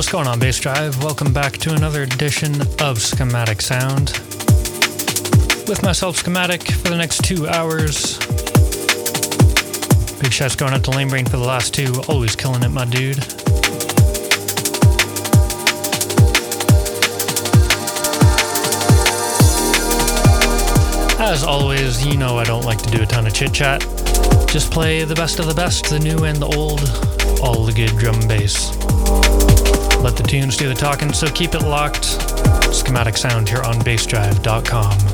What's going on, Bass Drive? Welcome back to another edition of Schematic Sound. With myself, Schematic, for the next two hours. Big shouts going out to Lane Brain for the last two. Always killing it, my dude. As always, you know I don't like to do a ton of chit chat. Just play the best of the best, the new and the old, all the good drum and bass. Let the tunes do the talking, so keep it locked. Schematic sound here on bassdrive.com.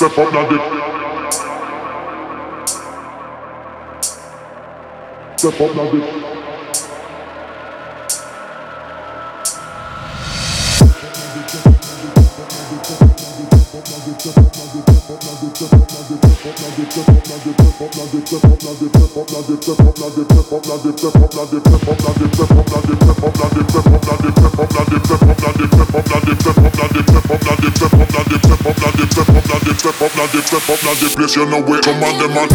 Step up now, dip. Step up now, dip. step up, now they step up, now they place you know where. Come on, them man.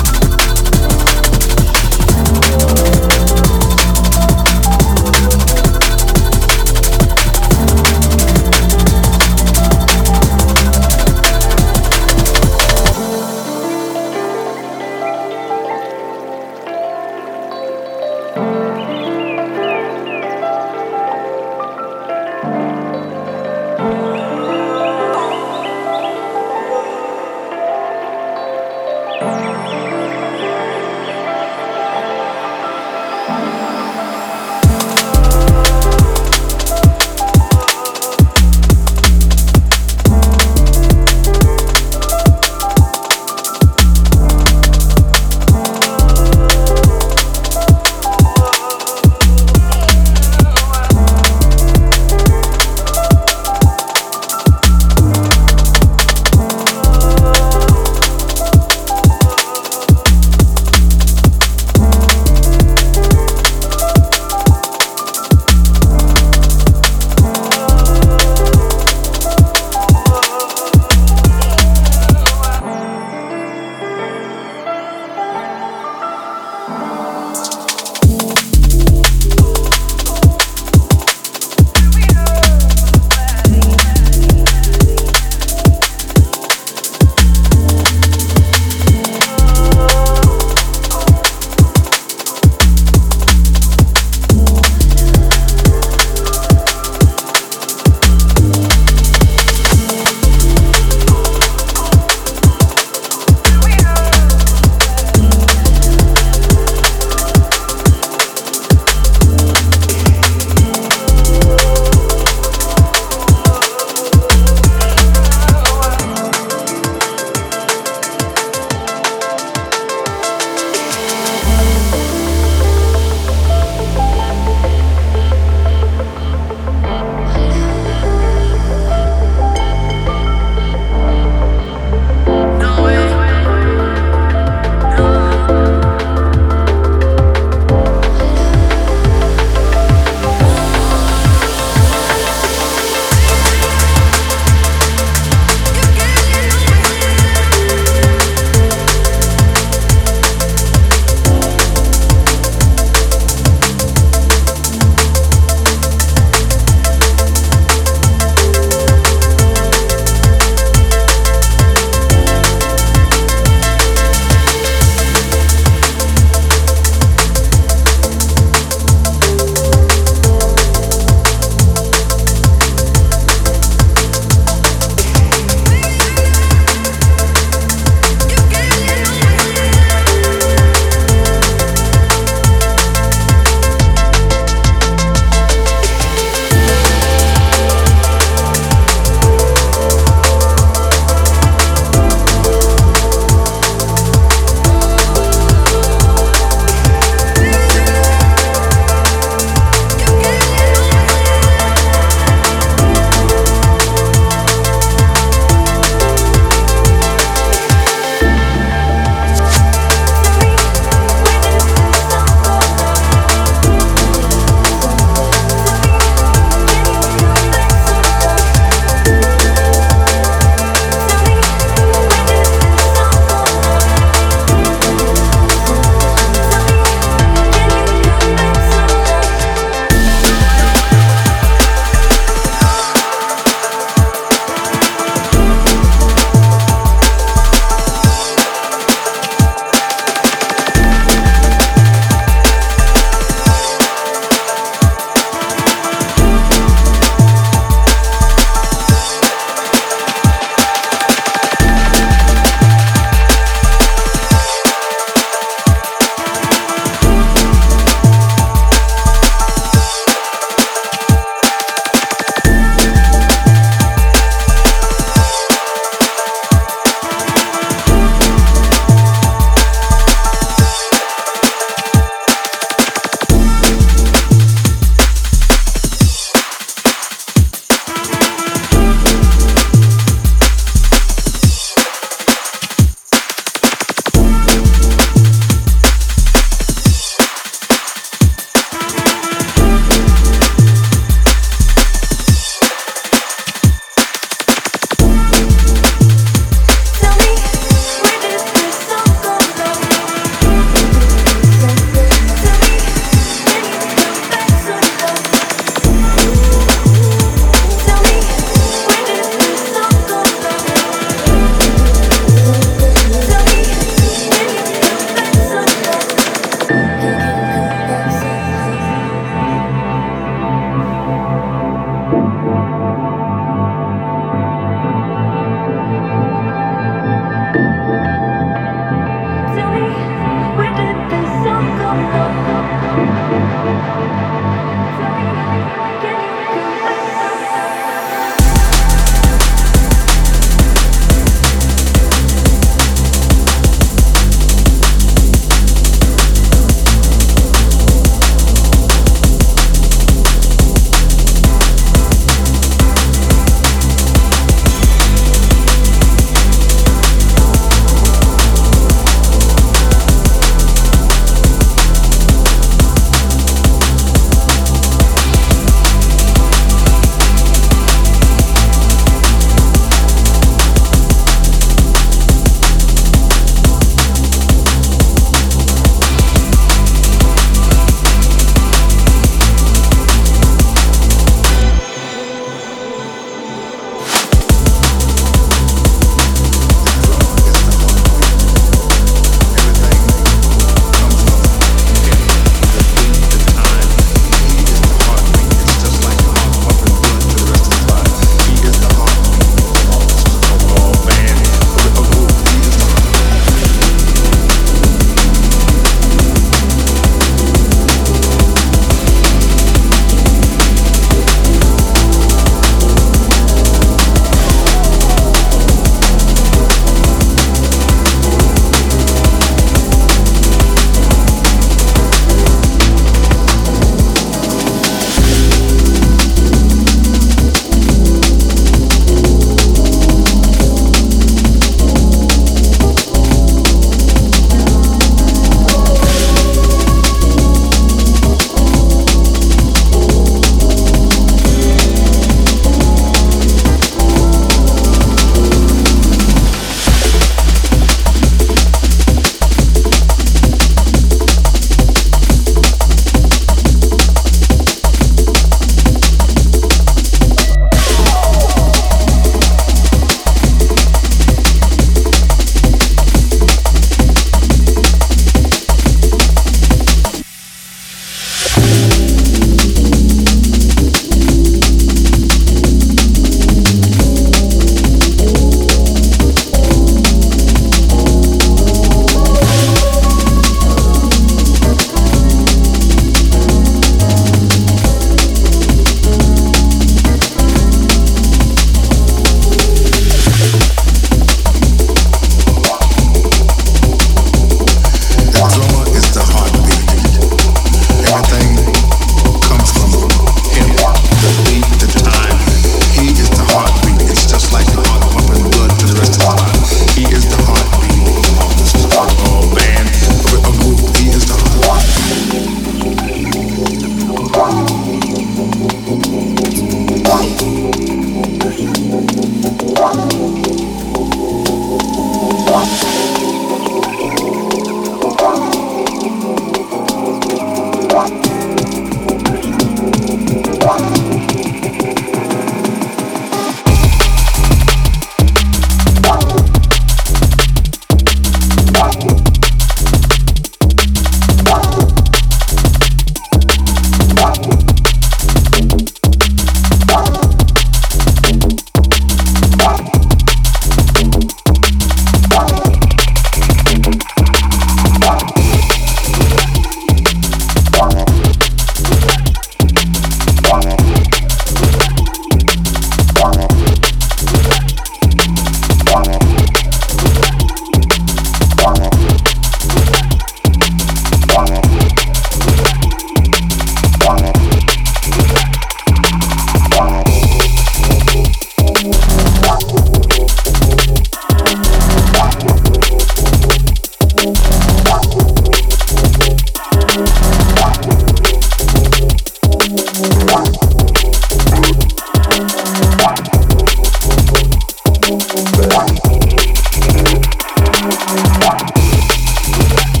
Música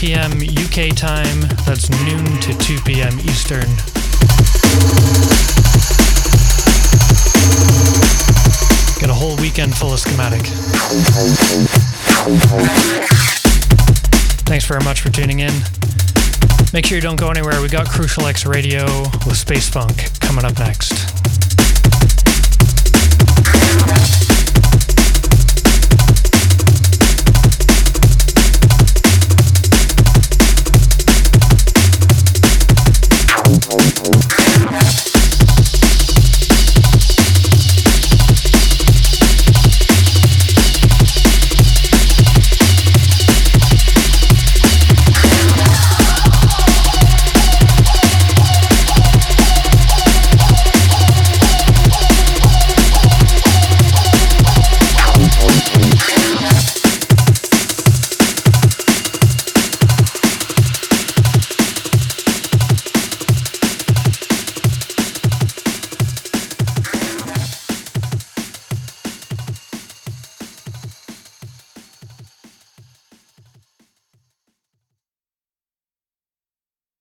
p.m. UK time. That's noon to 2 p.m. Eastern. Get a whole weekend full of schematic. Thanks very much for tuning in. Make sure you don't go anywhere. We got Crucial X Radio with Space Funk coming up next.